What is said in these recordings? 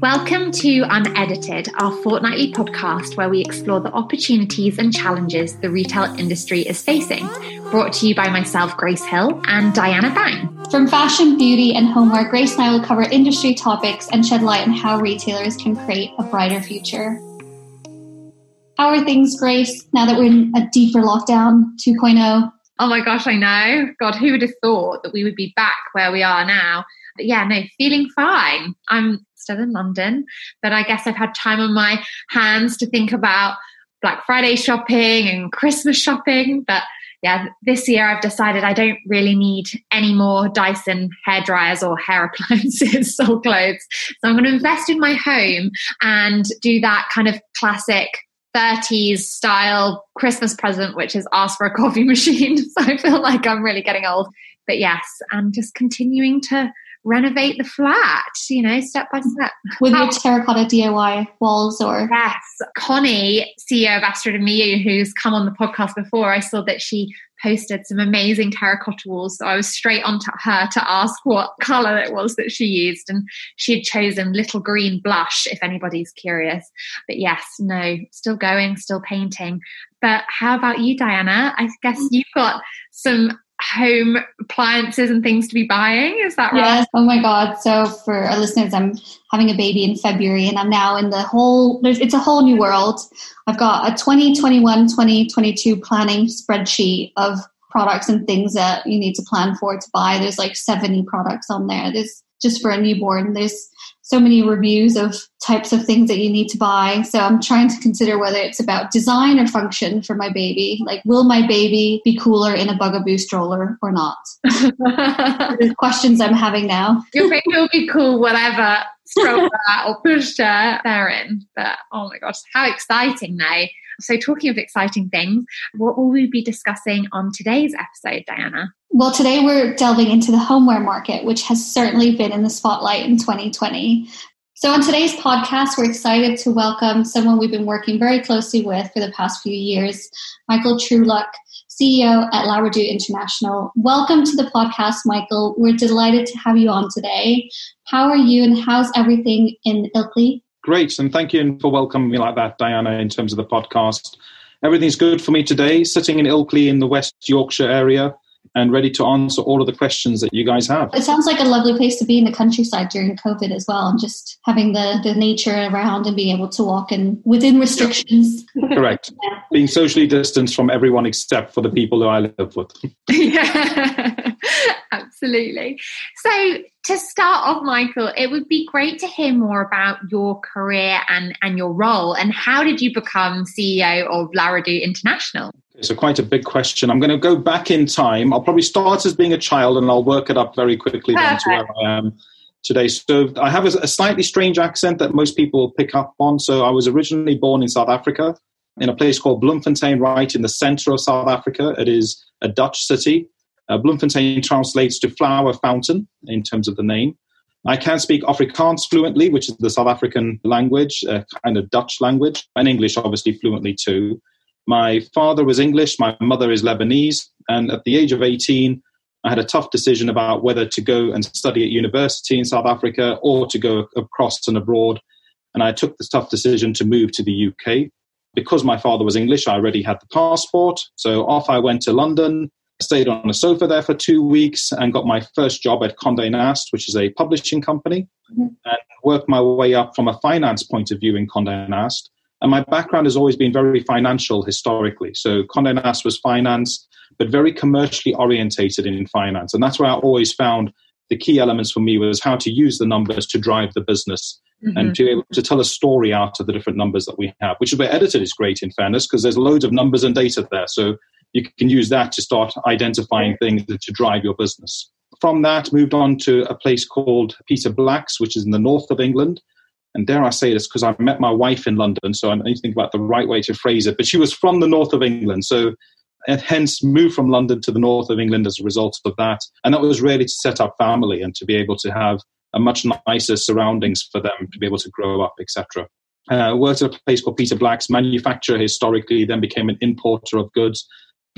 Welcome to Unedited, our fortnightly podcast where we explore the opportunities and challenges the retail industry is facing. Brought to you by myself, Grace Hill, and Diana Bang. From fashion, beauty, and homeware, Grace and I will cover industry topics and shed light on how retailers can create a brighter future. How are things, Grace, now that we're in a deeper lockdown 2.0? Oh my gosh, I know. God, who would have thought that we would be back where we are now? Yeah, no, feeling fine. I'm still in London, but I guess I've had time on my hands to think about Black Friday shopping and Christmas shopping. But yeah, this year I've decided I don't really need any more Dyson hair dryers or hair appliances or clothes. So I'm going to invest in my home and do that kind of classic 30s style Christmas present, which is ask for a coffee machine. So I feel like I'm really getting old. But yes, I'm just continuing to renovate the flat, you know, step by mm-hmm. step. With your terracotta DIY walls or? Yes. Connie, CEO of Astrid and Miyu, who's come on the podcast before, I saw that she posted some amazing terracotta walls. So I was straight onto her to ask what colour it was that she used. And she had chosen Little Greene blush, if anybody's curious. But yes, no, still going, still painting. But how about you, Diana? I guess mm-hmm. you've got some home appliances and things to be buying. Is that right? Yes. Oh my God. So for our listeners, I'm having a baby in February and I'm now in the whole, there's, it's a whole new world. I've got a 2021, 2022 planning spreadsheet of products and things that you need to plan for to buy. There's like 70 products on there. There's just for a newborn. There's so many reviews of types of things that you need to buy. So I'm trying to consider whether it's about design or function for my baby. Like, will my baby be cooler in a bugaboo stroller or not? questions I'm having now. Your baby will be cool, whatever stroller or pushchair they're in. But oh my gosh, how exciting now! So, talking of exciting things, what will we be discussing on today's episode, Diana? Well, today we're delving into the homeware market, which has certainly been in the spotlight in 2020. So, on today's podcast, we're excited to welcome someone we've been working very closely with for the past few years, Michael Truluck, CEO at La Redoute International. Welcome to the podcast, Michael. We're delighted to have you on today. How are you and how's everything in Ilkley? Great, and thank you for welcoming me like that, Diana, in terms of the podcast. Everything's good for me today, sitting in Ilkley in the West Yorkshire area and ready to answer all of the questions that you guys have. It sounds like a lovely place to be in the countryside during COVID as well, and just having the, the nature around and being able to walk and within restrictions. Correct. yeah. Being socially distanced from everyone except for the people who I live with. yeah, absolutely. So, to start off, Michael, it would be great to hear more about your career and, and your role, and how did you become CEO of La Redoute International? So, quite a big question. I'm going to go back in time. I'll probably start as being a child and I'll work it up very quickly then to where I am today. So, I have a, a slightly strange accent that most people pick up on. So, I was originally born in South Africa in a place called Bloemfontein, right in the center of South Africa. It is a Dutch city. Uh, Bloemfontein translates to flower fountain in terms of the name. I can speak Afrikaans fluently, which is the South African language, a kind of Dutch language, and English obviously fluently too. My father was English, my mother is Lebanese, and at the age of 18, I had a tough decision about whether to go and study at university in South Africa or to go across and abroad. And I took the tough decision to move to the UK. Because my father was English, I already had the passport. So off I went to London, stayed on a sofa there for two weeks, and got my first job at Condé Nast, which is a publishing company, mm-hmm. and worked my way up from a finance point of view in Condé Nast. And my background has always been very financial historically. So Condé Nast was finance, but very commercially orientated in finance. And that's where I always found the key elements for me was how to use the numbers to drive the business mm-hmm. and to be able to tell a story out of the different numbers that we have, which is where Edited is great in fairness, because there's loads of numbers and data there. So you can use that to start identifying things to drive your business. From that, moved on to a place called Peter Blacks, which is in the north of England. And dare I say this, because I met my wife in London, so I need to think about the right way to phrase it. But she was from the north of England, so and hence moved from London to the north of England as a result of that. And that was really to set up family and to be able to have a much nicer surroundings for them to be able to grow up, etc. Uh, worked at a place called Peter Black's, manufacturer historically, then became an importer of goods,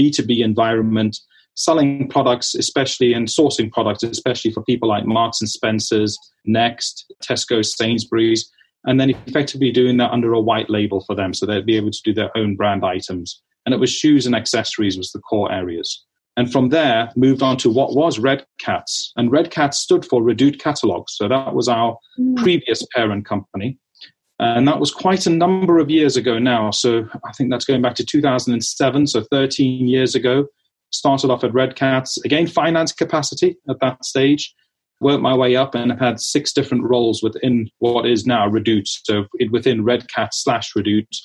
B2B environment, selling products, especially and sourcing products, especially for people like Marks and Spencers, Next, Tesco, Sainsbury's, and then effectively doing that under a white label for them, so they'd be able to do their own brand items. And it was shoes and accessories was the core areas. And from there, moved on to what was Red Cats. And Redcats stood for Redoute Catalogs. So that was our mm. previous parent company. And that was quite a number of years ago now. So I think that's going back to 2007, so 13 years ago. Started off at Redcats, again, finance capacity at that stage. Worked my way up and have had six different roles within what is now Redoute. So within Red Cat slash Redoute.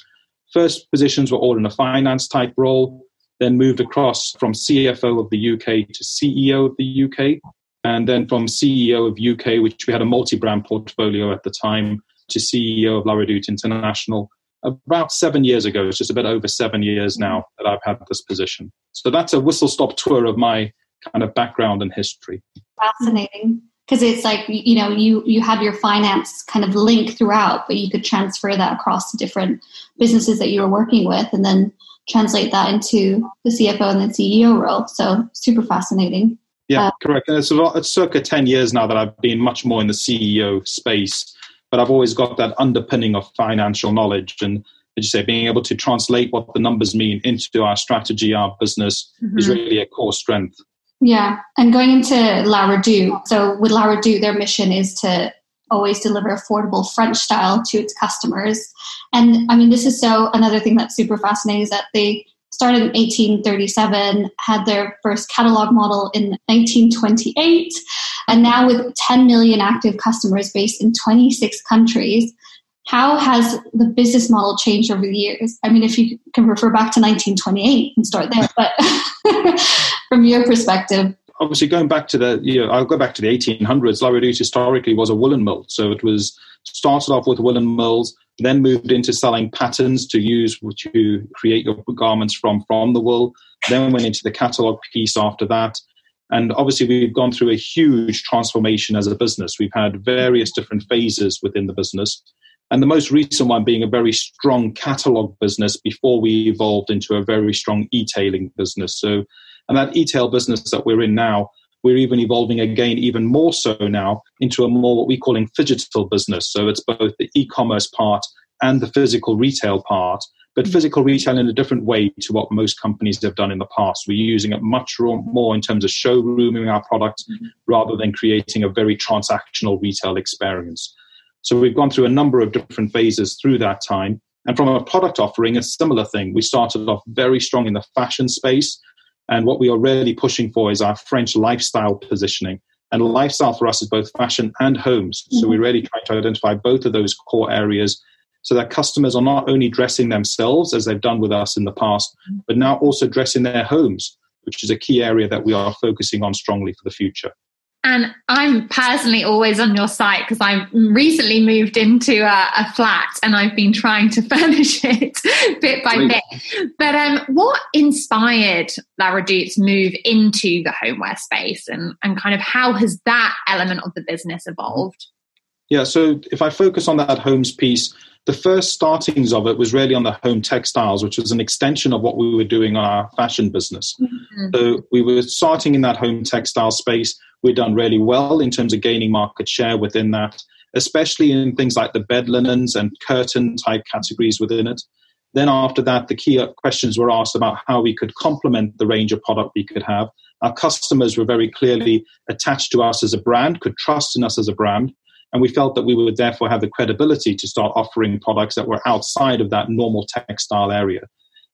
First positions were all in a finance type role, then moved across from CFO of the UK to CEO of the UK, and then from CEO of UK, which we had a multi brand portfolio at the time, to CEO of La Redoute International about seven years ago. It's just a bit over seven years now that I've had this position. So that's a whistle stop tour of my kind of background and history. Fascinating. Because it's like you know you you have your finance kind of link throughout, but you could transfer that across to different businesses that you were working with, and then translate that into the CFO and the CEO role. So super fascinating. Yeah, uh, correct. And it's, a lot, it's circa 10 years now that I've been much more in the CEO space but I've always got that underpinning of financial knowledge and as you say, being able to translate what the numbers mean into our strategy, our business mm-hmm. is really a core strength. Yeah, and going into La Redoute, so with La Redoute, their mission is to always deliver affordable French style to its customers. And I mean, this is so another thing that's super fascinating is that they started in 1837, had their first catalog model in 1928, and now with 10 million active customers based in 26 countries. How has the business model changed over the years? I mean, if you can refer back to 1928 and start there, but from your perspective. Obviously, going back to the, you know, I'll go back to the 1800s. La Redoute historically was a woolen mill. So it was started off with woolen mills, then moved into selling patterns to use to create your garments from from the wool. Then went into the catalog piece after that. And obviously, we've gone through a huge transformation as a business. We've had various different phases within the business. And the most recent one being a very strong catalog business before we evolved into a very strong e-tailing business. So, and that e-tail business that we're in now we're even evolving again, even more so now, into a more what we're calling phygital business. So it's both the e commerce part and the physical retail part, but physical retail in a different way to what most companies have done in the past. We're using it much more in terms of showrooming our product mm-hmm. rather than creating a very transactional retail experience. So we've gone through a number of different phases through that time. And from a product offering, a similar thing. We started off very strong in the fashion space and what we are really pushing for is our French lifestyle positioning. And lifestyle for us is both fashion and homes. Mm-hmm. So we really try to identify both of those core areas so that customers are not only dressing themselves as they've done with us in the past, mm-hmm. but now also dressing their homes, which is a key area that we are focusing on strongly for the future. And I'm personally always on your site because I've recently moved into a, a, flat and I've been trying to furnish it bit by Great. bit. But um, what inspired La Redoute's move into the homeware space and, and kind of how has that element of the business evolved? Yeah, so if I focus on that homes piece, the first startings of it was really on the home textiles, which was an extension of what we were doing on our fashion business. Mm-hmm. So we were starting in that home textile space. We've done really well in terms of gaining market share within that, especially in things like the bed linens and curtain type categories within it. Then after that, the key questions were asked about how we could complement the range of product we could have. Our customers were very clearly attached to us as a brand, could trust in us as a brand. And we felt that we would therefore have the credibility to start offering products that were outside of that normal textile area.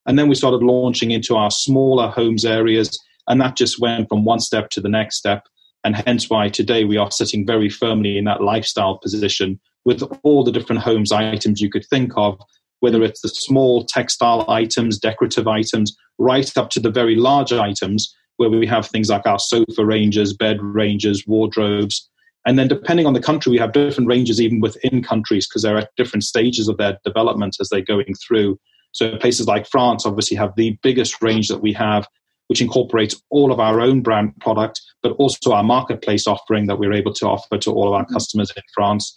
And then we started launching into our smaller homes areas, and that just went from one step to the next step. And hence why today we are sitting very firmly in that lifestyle position with all the different homes items you could think of, whether it's the small textile items, decorative items, right up to the very large items where we have things like our sofa ranges, bed ranges, wardrobes, and then, depending on the country, we have different ranges even within countries because they're at different stages of their development as they're going through. So, places like France obviously have the biggest range that we have, which incorporates all of our own brand product, but also our marketplace offering that we're able to offer to all of our mm-hmm. customers in France.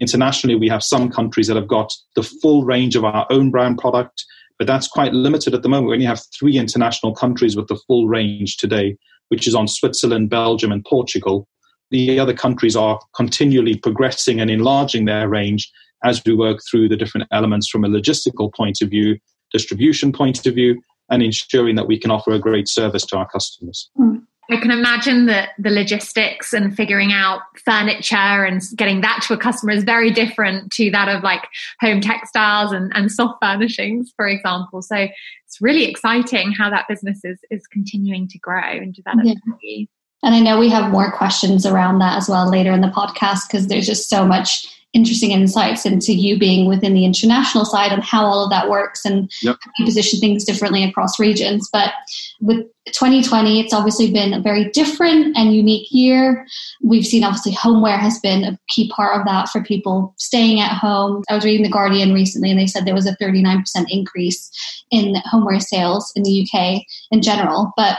Internationally, we have some countries that have got the full range of our own brand product, but that's quite limited at the moment. We only have three international countries with the full range today, which is on Switzerland, Belgium, and Portugal. The other countries are continually progressing and enlarging their range as we work through the different elements from a logistical point of view, distribution point of view, and ensuring that we can offer a great service to our customers. Mm. I can imagine that the logistics and figuring out furniture and getting that to a customer is very different to that of like home textiles and, and soft furnishings, for example. So it's really exciting how that business is, is continuing to grow and develop. Yeah. And I know we have more questions around that as well later in the podcast because there's just so much interesting insights into you being within the international side and how all of that works and yep. how you position things differently across regions. But with 2020, it's obviously been a very different and unique year. We've seen obviously homeware has been a key part of that for people staying at home. I was reading The Guardian recently and they said there was a 39% increase in homeware sales in the UK in general. But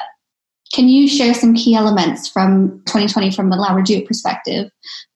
can you share some key elements from 2020 from a La Redoute perspective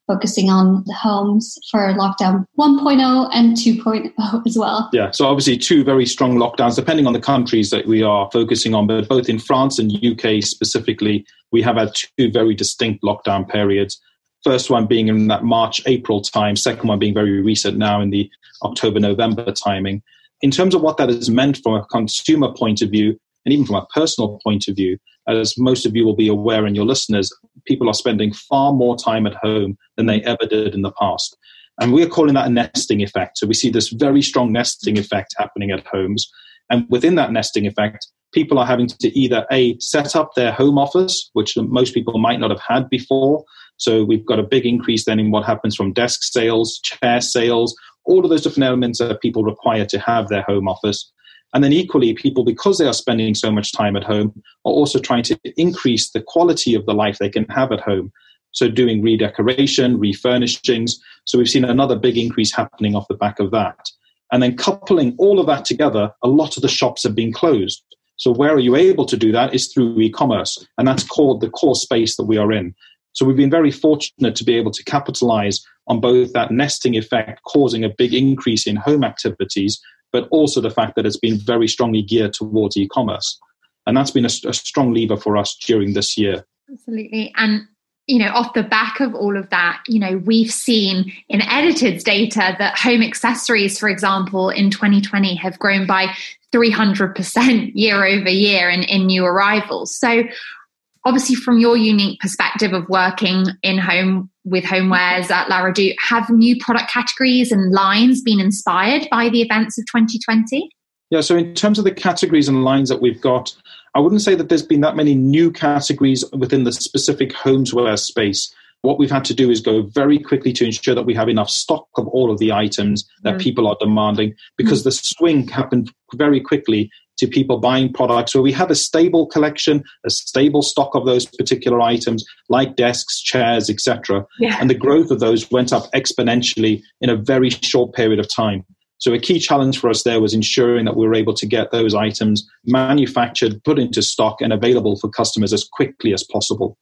focusing on the homes for lockdown 1.0 and 2.0 as well. Yeah, so obviously two very strong lockdowns, depending on the countries that we are focusing on, but both in France and UK specifically, we have had two very distinct lockdown periods. First one being in that March, April time, second one being very recent now in the October, November timing. In terms of what that has meant from a consumer point of view, and even from a personal point of view, as most of you will be aware and your listeners, people are spending far more time at home than they ever did in the past. And we're calling that a nesting effect. So we see this very strong nesting effect happening at homes. And within that nesting effect, people are having to either A, set up their home office, which most people might not have had before. So we've got a big increase then in what happens from desk sales, chair sales, all of those different elements that people require to have their home office. And then equally, people, because they are spending so much time at home, are also trying to increase the quality of the life they can have at home. So doing redecoration, refurnishings. So we've seen another big increase happening off the back of that. And then coupling all of that together, a lot of the shops have been closed. So where are you able to do that is through e-commerce. And that's called the core space that we are in. So we've been very fortunate to be able to capitalize on both that nesting effect causing a big increase in home activities, but also the fact that it's been very strongly geared towards e-commerce. And that's been a, a strong lever for us during this year. Absolutely. And you know, off the back of all of that, you know, we've seen in Edited's data that home accessories, for example, in 2020 have grown by 300% year over year in, in new arrivals. So, obviously, from your unique perspective of working in home with homewares at La Redoute, have new product categories and lines been inspired by the events of 2020? Yeah, so in terms of the categories and lines that we've got, I wouldn't say that there's been that many new categories within the specific homeware space. What we've had to do is go very quickly to ensure that we have enough stock of all of the items that mm. people are demanding because mm. the swing happened very quickly to people buying products where we have a stable collection, a stable stock of those particular items, like desks, chairs, etc. Yeah. And the growth of those went up exponentially in a very short period of time. So a key challenge for us there was ensuring that we were able to get those items manufactured, put into stock, and available for customers as quickly as possible.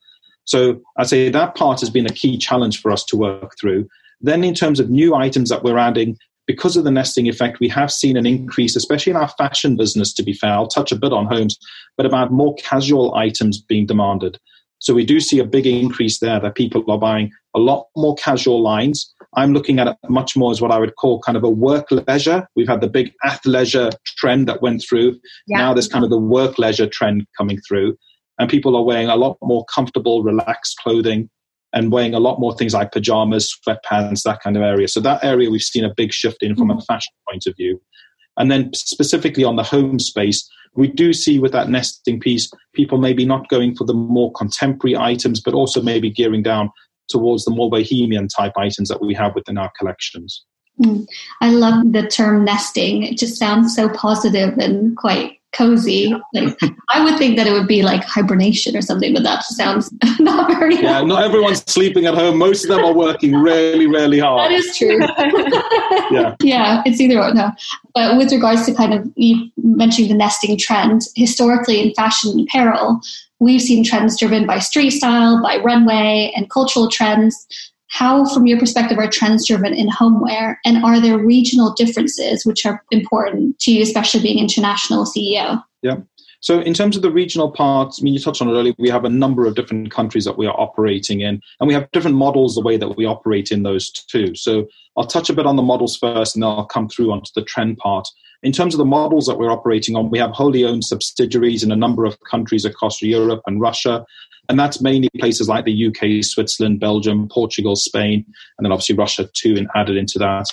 So I'd say that part has been a key challenge for us to work through. Then, in terms of new items that we're adding, because of the nesting effect, we have seen an increase, especially in our fashion business, to be fair. I'll touch a bit on homes, but about more casual items being demanded. So we do see a big increase there that people are buying a lot more casual lines. I'm looking at it much more as what I would call kind of a work leisure. We've had the big athleisure trend that went through. Yeah. Now there's kind of the work leisure trend coming through. And people are wearing a lot more comfortable, relaxed clothing and weighing a lot more things like pajamas, sweatpants, that kind of area. So that area we've seen a big shift in from mm-hmm. a fashion point of view. And then specifically on the home space, we do see with that nesting piece, people maybe not going for the more contemporary items, but also maybe gearing down towards the more bohemian type items that we have within our collections. Mm. I love the term nesting. It just sounds so positive and quite cozy. Like I would think that it would be like hibernation or something, but that sounds not very. Yeah, not everyone's sleeping at home. Most of them are working really, really hard. That is true. yeah, yeah, it's either or. No, but with regards to kind of you mentioning the nesting trend, historically in fashion and apparel, we've seen trends driven by street style, by runway, and cultural trends. How, from your perspective, are trends driven in homeware? And are there regional differences which are important to you, especially being international CEO? Yeah. So, in terms of the regional parts, I mean, you touched on it earlier, we have a number of different countries that we are operating in, and we have different models the way that we operate in those too. So, I'll touch a bit on the models first, and then I'll come through onto the trend part. In terms of the models that we're operating on, we have wholly owned subsidiaries in a number of countries across Europe and Russia. And that's mainly places like the UK, Switzerland, Belgium, Portugal, Spain, and then obviously Russia too, and added into that.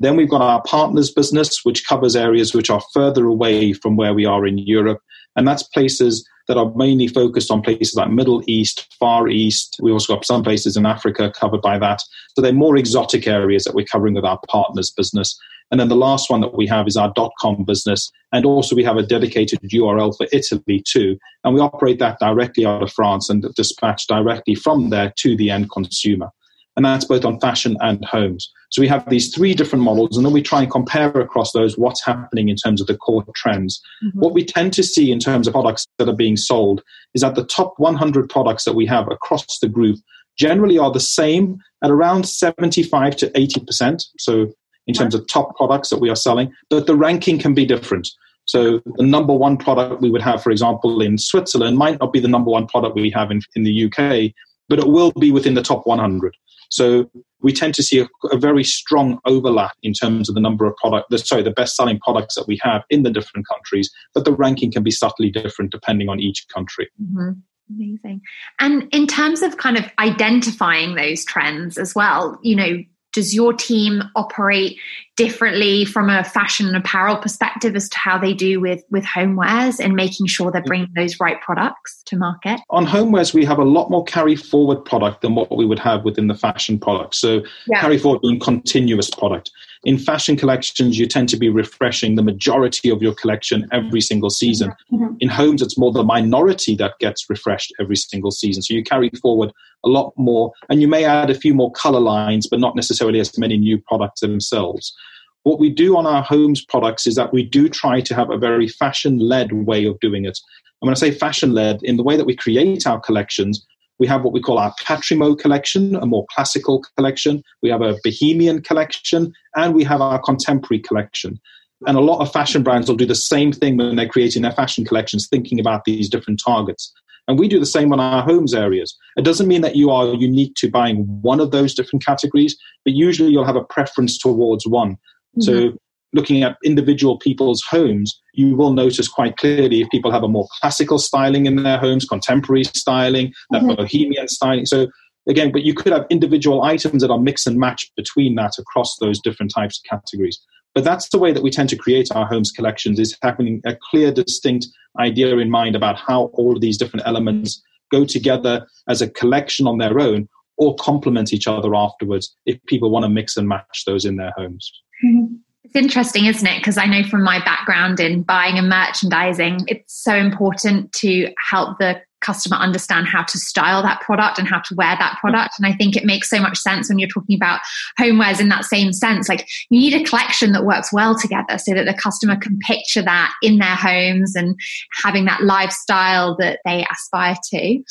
Then we've got our partners business, which covers areas which are further away from where we are in Europe. And that's places that are mainly focused on places like Middle East, Far East. We also got some places in Africa covered by that. So they're more exotic areas that we're covering with our partners business. And then the last one that we have is our .com business. And also we have a dedicated URL for Italy too. And we operate that directly out of France and dispatch directly from there to the end consumer. And that's both on fashion and homes. So we have these three different models, and then we try and compare across those what's happening in terms of the core trends. Mm-hmm. What we tend to see in terms of products that are being sold is that the top 100 products that we have across the group generally are the same at around 75 to 80%. So in terms of top products that we are selling, but the ranking can be different. So the number one product we would have, for example, in Switzerland might not be the number one product we have in, in the UK, but it will be within the top 100. So we tend to see a, a very strong overlap in terms of the number of product, the, sorry, the best-selling products that we have in the different countries, but the ranking can be subtly different depending on each country. Mm-hmm. Amazing. And in terms of kind of identifying those trends as well, you know, does your team operate differently from a fashion and apparel perspective as to how they do with with homewares and making sure they're mm. bringing those right products to market? On homewares we have a lot more carry forward product than what we would have within the fashion product. So yeah. carry forward being continuous product in fashion collections, you tend to be refreshing the majority of your collection every single season. Mm-hmm. In homes, it's more the minority that gets refreshed every single season. So you carry forward a lot more, and you may add a few more color lines, but not necessarily as many new products themselves. What we do on our homes products is that we do try to have a very fashion led way of doing it. And when I say fashion led, in the way that we create our collections, we have what we call our Patrimo collection, a more classical collection. We have a Bohemian collection, and we have our contemporary collection. And a lot of fashion brands will do the same thing when they're creating their fashion collections, thinking about these different targets. And we do the same on our homes areas. It doesn't mean that you are unique to buying one of those different categories, but usually you'll have a preference towards one. Mm-hmm. So looking at individual people's homes, you will notice quite clearly if people have a more classical styling in their homes, contemporary styling, that mm-hmm. bohemian styling. So again, but you could have individual items that are mix and match between that across those different types of categories. But that's the way that we tend to create our homes collections is having a clear, distinct idea in mind about how all of these different elements go together as a collection on their own or complement each other afterwards if people want to mix and match those in their homes. Mm-hmm. It's interesting, isn't it? Because I know from my background in buying and merchandising, it's so important to help the customer understand how to style that product and how to wear that product. And I think it makes so much sense when you're talking about homewares in that same sense. Like you need a collection that works well together so that the customer can picture that in their homes and having that lifestyle that they aspire to.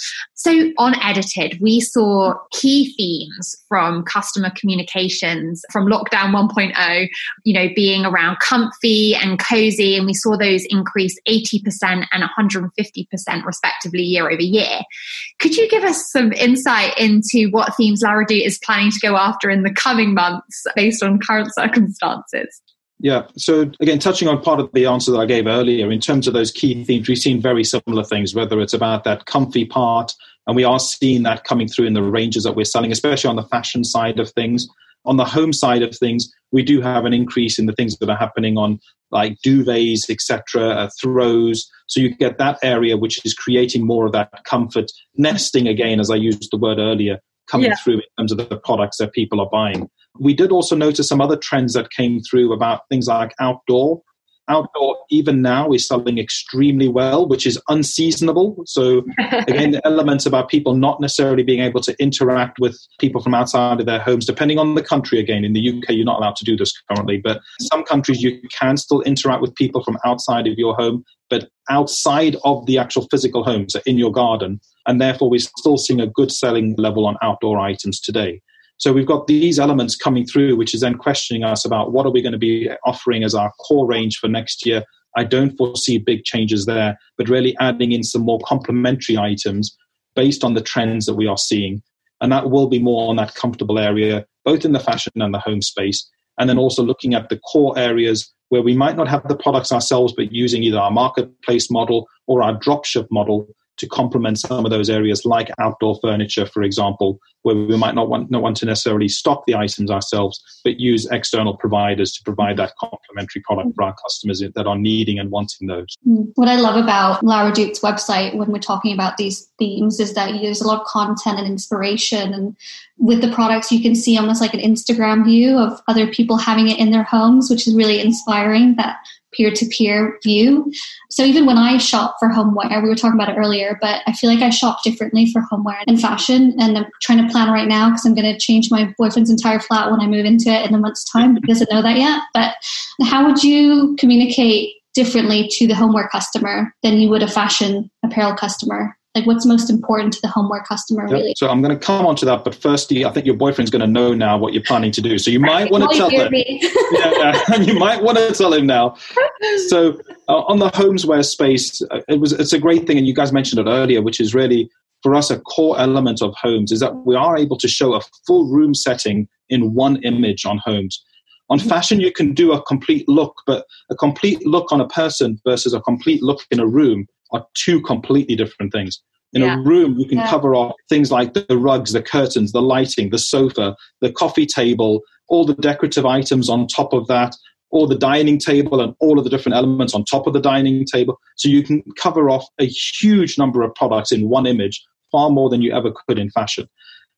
So on edited, we saw key themes from customer communications from lockdown 1.0, you know, being around comfy and cozy. And we saw those increase 80% and 150% respectively year over year. Could you give us some insight into what themes La Redoute is planning to go after in the coming months based on current circumstances? Yeah. So again, touching on part of the answer that I gave earlier, in terms of those key themes, we've seen very similar things, whether it's about that comfy part, and we are seeing that coming through in the ranges that we're selling, especially on the fashion side of things. On the home side of things, we do have an increase in the things that are happening on like duvets, etc., uh, throws. So you get that area which is creating more of that comfort nesting again, as I used the word earlier, coming yeah. through in terms of the products that people are buying. We did also notice some other trends that came through about things like outdoor outdoor even now is selling extremely well which is unseasonable. So again the elements about people not necessarily being able to interact with people from outside of their homes depending on the country. Again in the uk you're not allowed to do this currently but some countries you can still interact with people from outside of your home but outside of the actual physical homes in your garden. And therefore we're still seeing a good selling level on outdoor items today So we've got these elements coming through, which is then questioning us about what are we going to be offering as our core range for next year. I don't foresee big changes there, but really adding in some more complementary items based on the trends that we are seeing. And that will be more on that comfortable area, both in the fashion and the home space. And then also looking at the core areas where we might not have the products ourselves, but using either our marketplace model or our dropship model to complement some of those areas, like outdoor furniture, for example, where we might not want, not want to necessarily stock the items ourselves, but use external providers to provide that complementary product for our customers that are needing and wanting those. Mm. What I love about La Redoute's website when we're talking about these themes is that there's a lot of content and inspiration. And with the products, you can see almost like an Instagram view of other people having it in their homes, which is really inspiring that peer to peer view. So even when I shop for homeware, we were talking about it earlier, but I feel like I shop differently for homeware and fashion. And I'm trying to plan right now because I'm going to change my boyfriend's entire flat when I move into it in a month's time. He doesn't know that yet. But how would you communicate differently to the homeware customer than you would a fashion apparel customer? like what's most important to the homeware customer really yep. so i'm going to come on to that but firstly i think your boyfriend's going to know now what you're planning to do so you might want to tell him yeah, you might want to tell him now so uh, on the homeswear space uh, it was it's a great thing and you guys mentioned it earlier which is really for us a core element of homes is that we are able to show a full room setting in one image on homes on mm-hmm. fashion you can do a complete look but a complete look on a person versus a complete look in a room are two completely different things. In yeah. a room, you can yeah. cover off things like the rugs, the curtains, the lighting, the sofa, the coffee table, all the decorative items on top of that, or the dining table and all of the different elements on top of the dining table. So you can cover off a huge number of products in one image, far more than you ever could in fashion.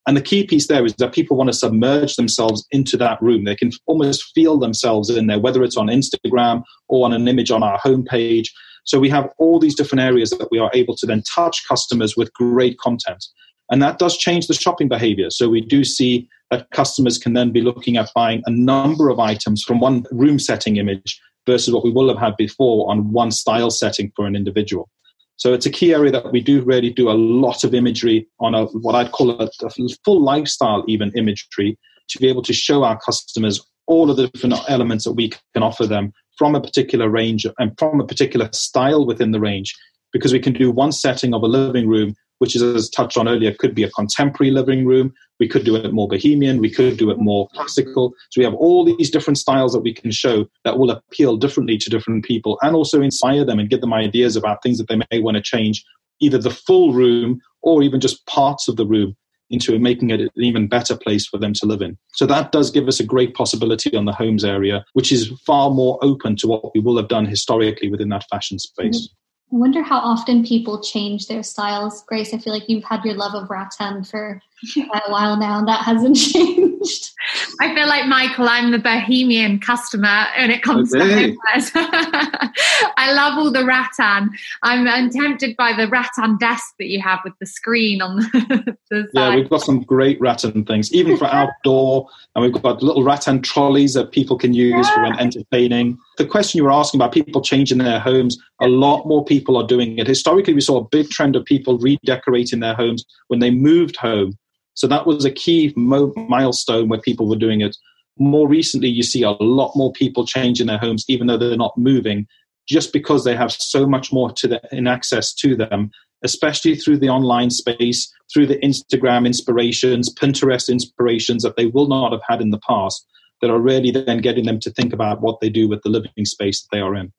And the key piece there is that people want to submerge themselves into that room. They can almost feel themselves in there, whether it's on Instagram or on an image on our homepage. So we have all these different areas that we are able to then touch customers with great content. And that does change the shopping behavior. So we do see that customers can then be looking at buying a number of items from one room setting image versus what we will have had before on one style setting for an individual. So it's a key area that we do really do a lot of imagery on a what I'd call a, a full lifestyle even imagery to be able to show our customers all of the different elements that we can offer them from a particular range and from a particular style within the range. Because we can do one setting of a living room which is as touched on earlier could be a contemporary living room we could do it more bohemian we could do it more classical so we have all these different styles that we can show that will appeal differently to different people and also inspire them and give them ideas about things that they may want to change either the full room or even just parts of the room into making it an even better place for them to live in. So that does give us a great possibility on the homes area, which is far more open to what we will have done historically within that fashion space. Mm-hmm. I wonder how often people change their styles. Grace, I feel like you've had your love of rattan for a while now, and that hasn't changed. I feel like Michael, I'm the bohemian customer when it comes okay. to homewares. I love all the rattan. I'm, I'm, tempted by the rattan desk that you have with the screen on the, the Yeah, we've got some great rattan things, even for outdoor, and we've got little rattan trolleys that people can use yeah. for ah. entertaining. The question you were asking about people changing their homes, a lot more people are doing it. Historically, we saw a big trend of people redecorating their homes when they moved home so that was a key mo- milestone where people were doing it. More recently, you see a lot more people changing their homes, even though they're not moving, just because they have so much more to the, in access to them, especially through the online space, through the Instagram inspirations, Pinterest inspirations that they will not have had in the past, that are really then getting them to think about what they do with the living space that they are in.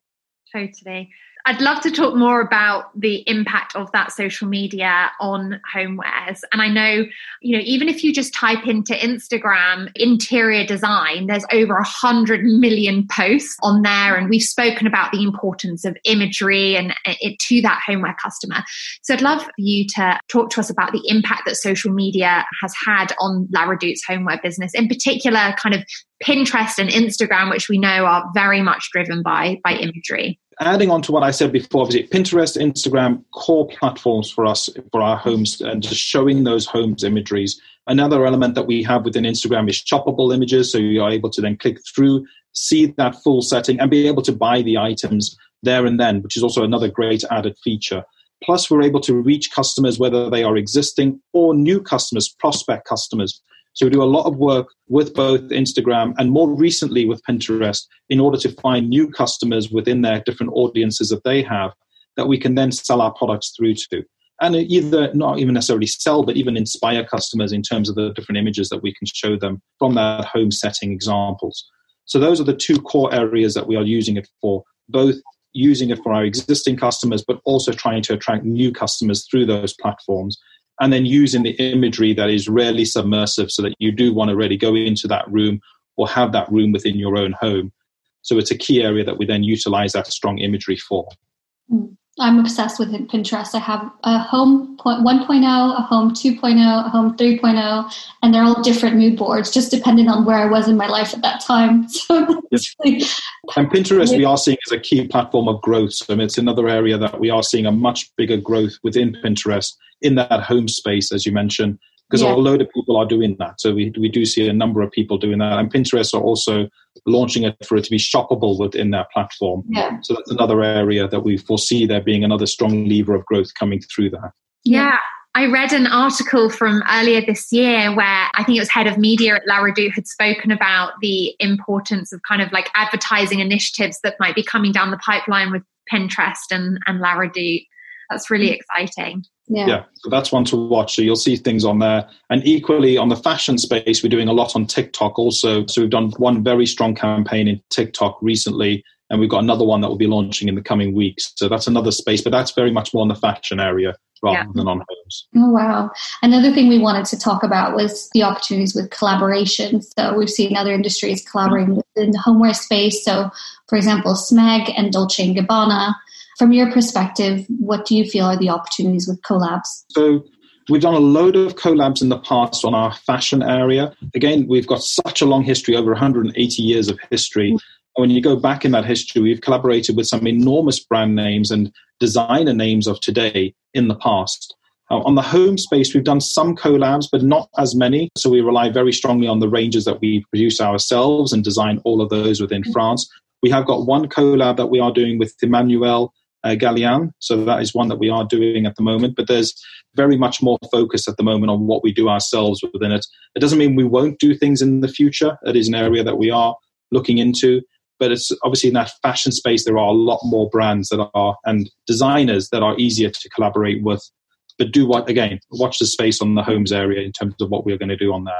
Totally. I'd love to talk more about the impact of that social media on homewares. And I know, you know, even if you just type into Instagram interior design, there's over a hundred million posts on there. And we've spoken about the importance of imagery and uh, it to that homeware customer. So I'd love you to talk to us about the impact that social media has had on La Redoute's homeware business, in particular, kind of Pinterest and Instagram, which we know are very much driven by by imagery adding on to what I said before, obviously Pinterest, Instagram, core platforms for us for our homes and just showing those homes imageries. Another element that we have within Instagram is shoppable images, so you are able to then click through, see that full setting, and be able to buy the items there and then, which is also another great added feature. Plus, we're able to reach customers whether they are existing or new customers, prospect customers. So we do a lot of work with both Instagram and more recently with Pinterest in order to find new customers within their different audiences that they have that we can then sell our products through to. And either not even necessarily sell, but even inspire customers in terms of the different images that we can show them from that home setting examples. So those are the two core areas that we are using it for, both using it for our existing customers, but also trying to attract new customers through those platforms. And then using the imagery that is rarely submersive so that you do want to really go into that room or have that room within your own home. So it's a key area that we then utilize that strong imagery for. Mm. I'm obsessed with Pinterest. I have a home 1.0, a home 2.0, a home 3.0, and they're all different mood boards, just depending on where I was in my life at that time. So yes. really, and Pinterest, we are seeing as a key platform of growth. So it's another area that we are seeing a much bigger growth within Pinterest in that home space, as you mentioned, because yeah. a load of people are doing that. So we, we do see a number of people doing that. And Pinterest are also launching it for it to be shoppable within their platform. Yeah. So that's another area that we foresee there being another strong lever of growth coming through that. Yeah. I read an article from earlier this year where I think it was head of media at La Redoute had spoken about the importance of kind of like advertising initiatives that might be coming down the pipeline with Pinterest and, and La Redoute. That's really mm. exciting. Yeah. yeah. So that's one to watch. So you'll see things on there. And equally on the fashion space, we're doing a lot on TikTok also. So we've done one very strong campaign in TikTok recently, and we've got another one that will be launching in the coming weeks. So that's another space, but that's very much more in the fashion area rather yeah. than on homes. Oh, wow. Another thing we wanted to talk about was the opportunities with collaboration. So we've seen other industries collaborating in the homeware space. So, for example, Smeg and Dolce & Gabbana from your perspective, what do you feel are the opportunities with collabs? So We've done a load of collabs in the past on our fashion area. Again, we've got such a long history, over 180 years of history. Mm-hmm. When you go back in that history, we've collaborated with some enormous brand names and designer names of today in the past. Uh, on the home space, we've done some collabs, but not as many. So we rely very strongly on the ranges that we produce ourselves and design all of those within mm-hmm. France. We have got one collab that we are doing with Emmanuel uh. So that is one that we are doing at the moment. But there's very much more focus at the moment on what we do ourselves within it. It doesn't mean we won't do things in the future. It is an area that we are looking into. But it's obviously in that fashion space, there are a lot more brands that are and designers that are easier to collaborate with. But do what again? Watch the space on the homes area in terms of what we're going to do on there.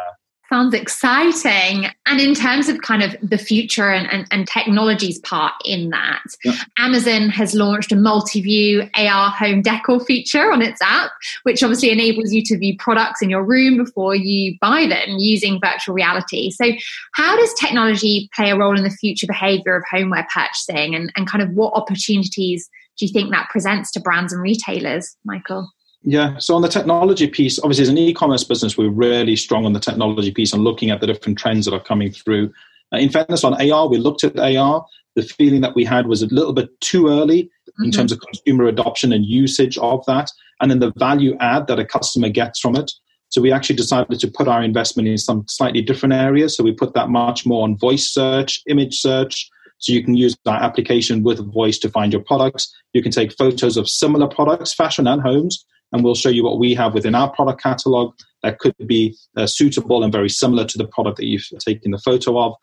Sounds exciting. And in terms of kind of the future and, and, and technologies part in that, yeah. Amazon has launched a multi view AR home decor feature on its app, which obviously enables you to view products in your room before you buy them using virtual reality. So, how does technology play a role in the future behavior of homeware purchasing and, and kind of what opportunities do you think that presents to brands and retailers, Michael? Yeah. So on the technology piece, obviously as an e-commerce business, we're really strong on the technology piece and looking at the different trends that are coming through. Uh, in fairness, on AR, we looked at AR. The feeling that we had was a little bit too early mm-hmm. in terms of consumer adoption and usage of that, and then the value add that a customer gets from it. So we actually decided to put our investment in some slightly different areas. So we put that much more on voice search, image search. So you can use that application with voice to find your products. You can take photos of similar products, fashion and homes, and we'll show you what we have within our product catalog that could be uh, suitable and very similar to the product that you've taken the photo of.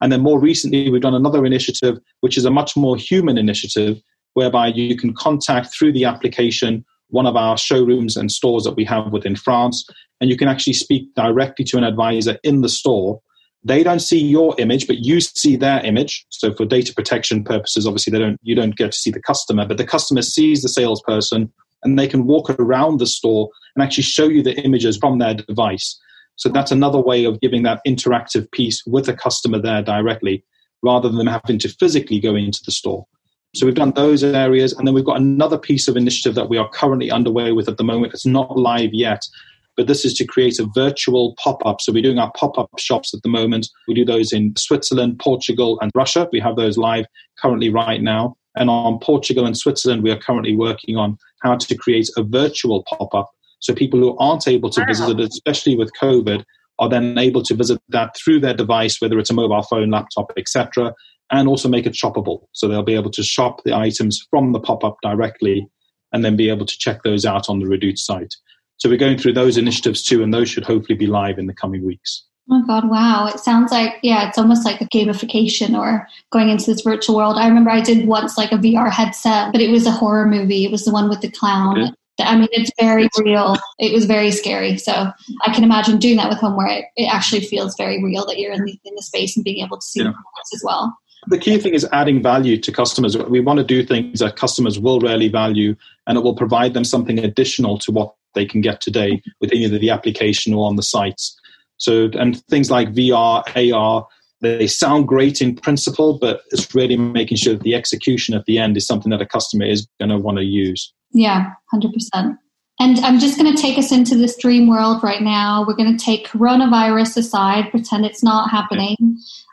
And then more recently, we've done another initiative, which is a much more human initiative, whereby you can contact through the application one of our showrooms and stores that we have within France, and you can actually speak directly to an advisor in the store. They don't see your image, but you see their image. So for data protection purposes, obviously they don't you don't get to see the customer, but the customer sees the salesperson and they can walk around the store and actually show you the images from their device. So that's another way of giving that interactive piece with the customer there directly rather than them having to physically go into the store. So we've done those areas, and then we've got another piece of initiative that we are currently underway with at the moment. It's not live yet, but this is to create a virtual pop-up. So we're doing our pop-up shops at the moment. We do those in Switzerland, Portugal, and Russia. We have those live currently right now. And on Portugal and Switzerland, we are currently working on how to create a virtual pop up. So people who aren't able to visit it, especially with COVID, are then able to visit that through their device, whether it's a mobile phone, laptop, etc., and also make it shoppable. So they'll be able to shop the items from the pop up directly and then be able to check those out on the Redoute site. So we're going through those initiatives too, and those should hopefully be live in the coming weeks. Oh my God, wow. It sounds like, yeah, it's almost like a gamification or going into this virtual world. I remember I did once like a VR headset, but it was a horror movie. It was the one with the clown. Okay. I mean, it's very real. It was very scary. So I can imagine doing that with homeware. It, it actually feels very real that you're in the, in the space and being able to see yeah. as well. The key thing is adding value to customers. We want to do things that customers will really value and it will provide them something additional to what they can get today with either the application or on the sites. So, and things like VR, AR, they sound great in principle, but it's really making sure that the execution at the end is something that a customer is going to want to use. Yeah, 100%. And I'm just going to take us into this dream world right now. We're going to take coronavirus aside, pretend it's not happening.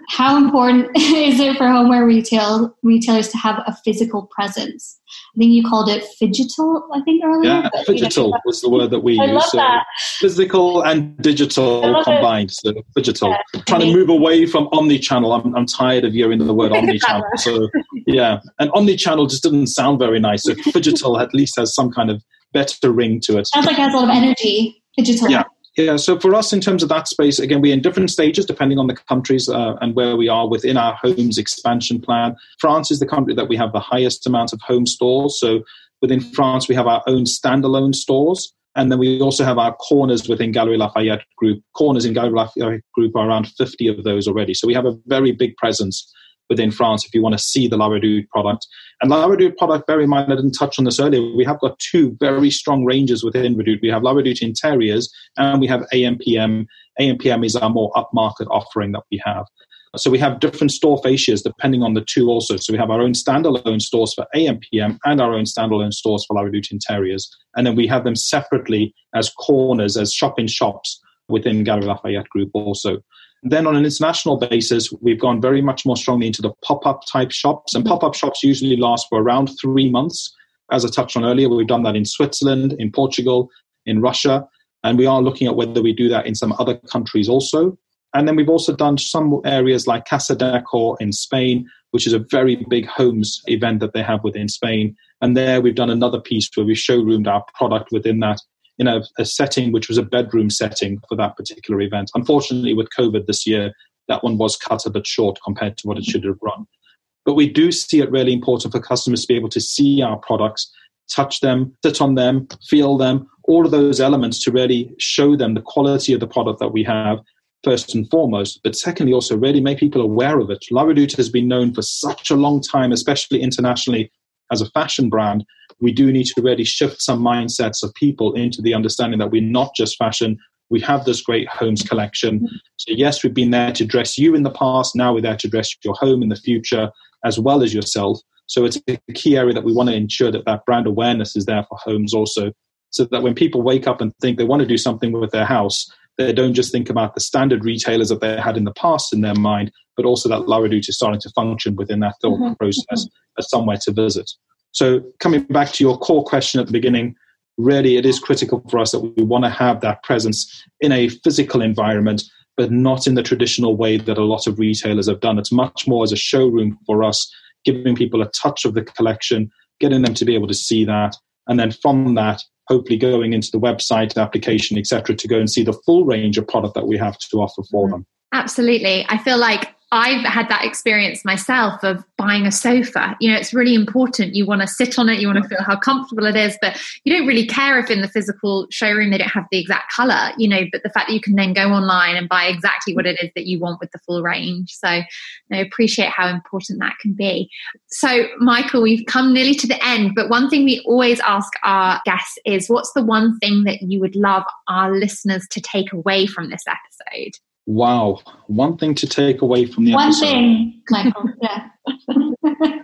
How important is it for homeware retail retailers to have a physical presence? I think you called it phygital, I think earlier. Yeah, but, phygital you know, was the word that we I use. So that. physical and digital combined. It. So phygital. Yeah, Trying to move away from omni-channel. I'm, I'm tired of hearing the word omni-channel. so yeah, and omni-channel just doesn't sound very nice. So phygital at least has some kind of better ring to it. Sounds like it has a lot of energy. Digital. Yeah. Yeah, so for us, in terms of that space, again, we're in different stages depending on the countries uh, and where we are within our homes expansion plan. France is the country that we have the highest amount of home stores. So within France, we have our own standalone stores. And then we also have our corners within Galeries Lafayette Group. Corners in Galeries Lafayette Group are around 50 of those already. So we have a very big presence within France if you want to see the La Redoute product. And La Redoute product, bear in mind, I didn't touch on this earlier, we have got two very strong ranges within Redoute. We have La Redoute Interiors and we have AMPM. AMPM is our more upmarket offering that we have. So we have different store fascias depending on the two also. So we have our own standalone stores for AMPM and our own standalone stores for La Redoute Interiors. And then we have them separately as corners, as shop-in shops within Galeries Lafayette Group also. Then on an international basis, we've gone very much more strongly into the pop-up type shops. And mm-hmm. pop-up shops usually last for around three months. As I touched on earlier, we've done that in Switzerland, in Portugal, in Russia. And we are looking at whether we do that in some other countries also. And then we've also done some areas like Casa Decor in Spain, which is a very big homes event that they have within Spain. And there we've done another piece where we showroomed our product within that in a, a setting which was a bedroom setting for that particular event. Unfortunately, with COVID this year, that one was cut a bit short compared to what it should have run. But we do see it really important for customers to be able to see our products, touch them, sit on them, feel them, all of those elements to really show them the quality of the product that we have, first and foremost. But secondly, also really make people aware of it. La Redoute has been known for such a long time, especially internationally, as a fashion brand, we do need to really shift some mindsets of people into the understanding that we're not just fashion. We have this great homes collection. So, yes, we've been there to dress you in the past. Now we're there to dress your home in the future as well as yourself. So, it's a key area that we want to ensure that that brand awareness is there for homes also. So that when people wake up and think they want to do something with their house, they don't just think about the standard retailers that they had in the past in their mind, but also that La Redoute is starting to function within that thought mm-hmm. process as somewhere to visit. So, coming back to your core question at the beginning, really it is critical for us that we want to have that presence in a physical environment, but not in the traditional way that a lot of retailers have done. It's much more as a showroom for us, giving people a touch of the collection, getting them to be able to see that, and then from that, hopefully going into the website, the application, etc., to go and see the full range of product that we have to offer for mm-hmm. them. Absolutely. I feel like I've had that experience myself of buying a sofa. You know, it's really important. You want to sit on it, you want to feel how comfortable it is, but you don't really care if in the physical showroom they don't have the exact color, you know, but the fact that you can then go online and buy exactly what it is that you want with the full range. So I appreciate how important that can be. So, Michael, we've come nearly to the end, but one thing we always ask our guests is what's the one thing that you would love our listeners to take away from this episode? Wow, one thing to take away from the one episode. thing, Michael. Yeah.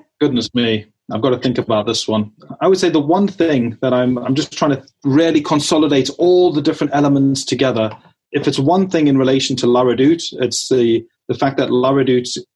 Goodness me, I've got to think about this one. I would say the one thing that I'm I'm just trying to really consolidate all the different elements together. If it's one thing in relation to La it's the the fact that La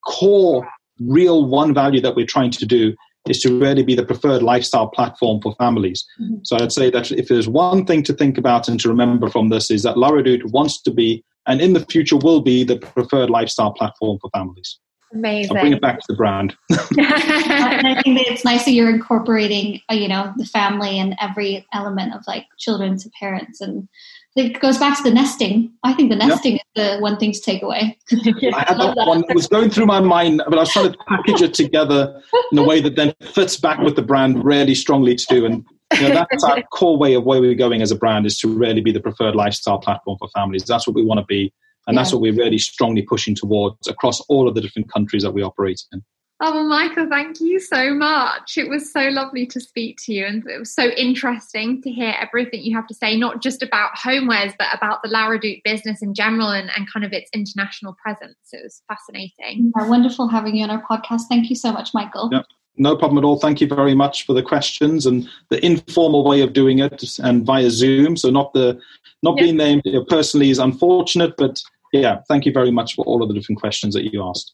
core, real one value that we're trying to do is to really be the preferred lifestyle platform for families. Mm-hmm. So I'd say that if there's one thing to think about and to remember from this is that La wants to be and in the future will be the preferred lifestyle platform for families. Amazing. I'll bring it back to the brand. and I think that it's nice that you're incorporating, uh, you know, the family and every element of like children to parents, and it goes back to the nesting. I think the nesting yep. is the one thing to take away. I had that, that one. It was going through my mind, but I was trying to package it together in a way that then fits back with the brand really strongly too. And you know, that's our core way of where we're going as a brand is to really be the preferred lifestyle platform for families. That's what we want to be. And yeah. that's what we're really strongly pushing towards across all of the different countries that we operate in. Oh, well, Michael, thank you so much. It was so lovely to speak to you, and it was so interesting to hear everything you have to say, not just about homewares, but about the La business in general and, and kind of its international presence. It was fascinating. Yeah, wonderful having you on our podcast. Thank you so much, Michael. Yeah, no problem at all. Thank you very much for the questions and the informal way of doing it and via Zoom. So not the not being there personally is unfortunate, but yeah, thank you very much for all of the different questions that you asked.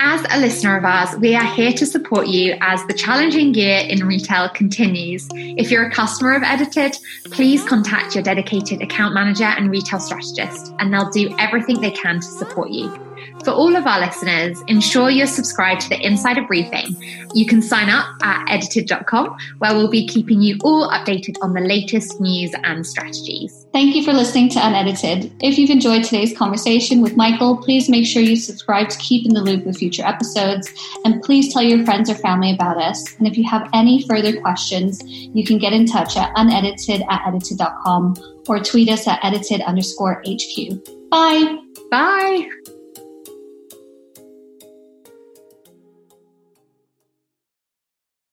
As a listener of ours, we are here to support you as the challenging year in retail continues. If you're a customer of Edited, please contact your dedicated account manager and retail strategist, and they'll do everything they can to support you. For all of our listeners, ensure you're subscribed to the Insider Briefing. You can sign up at edited.com, where we'll be keeping you all updated on the latest news and strategies. Thank you for listening to Unedited. If you've enjoyed today's conversation with Michael, please make sure you subscribe to keep in the loop with future episodes, and please tell your friends or family about us. And if you have any further questions, you can get in touch at unedited at edited.com or tweet us at edited underscore HQ. Bye. Bye.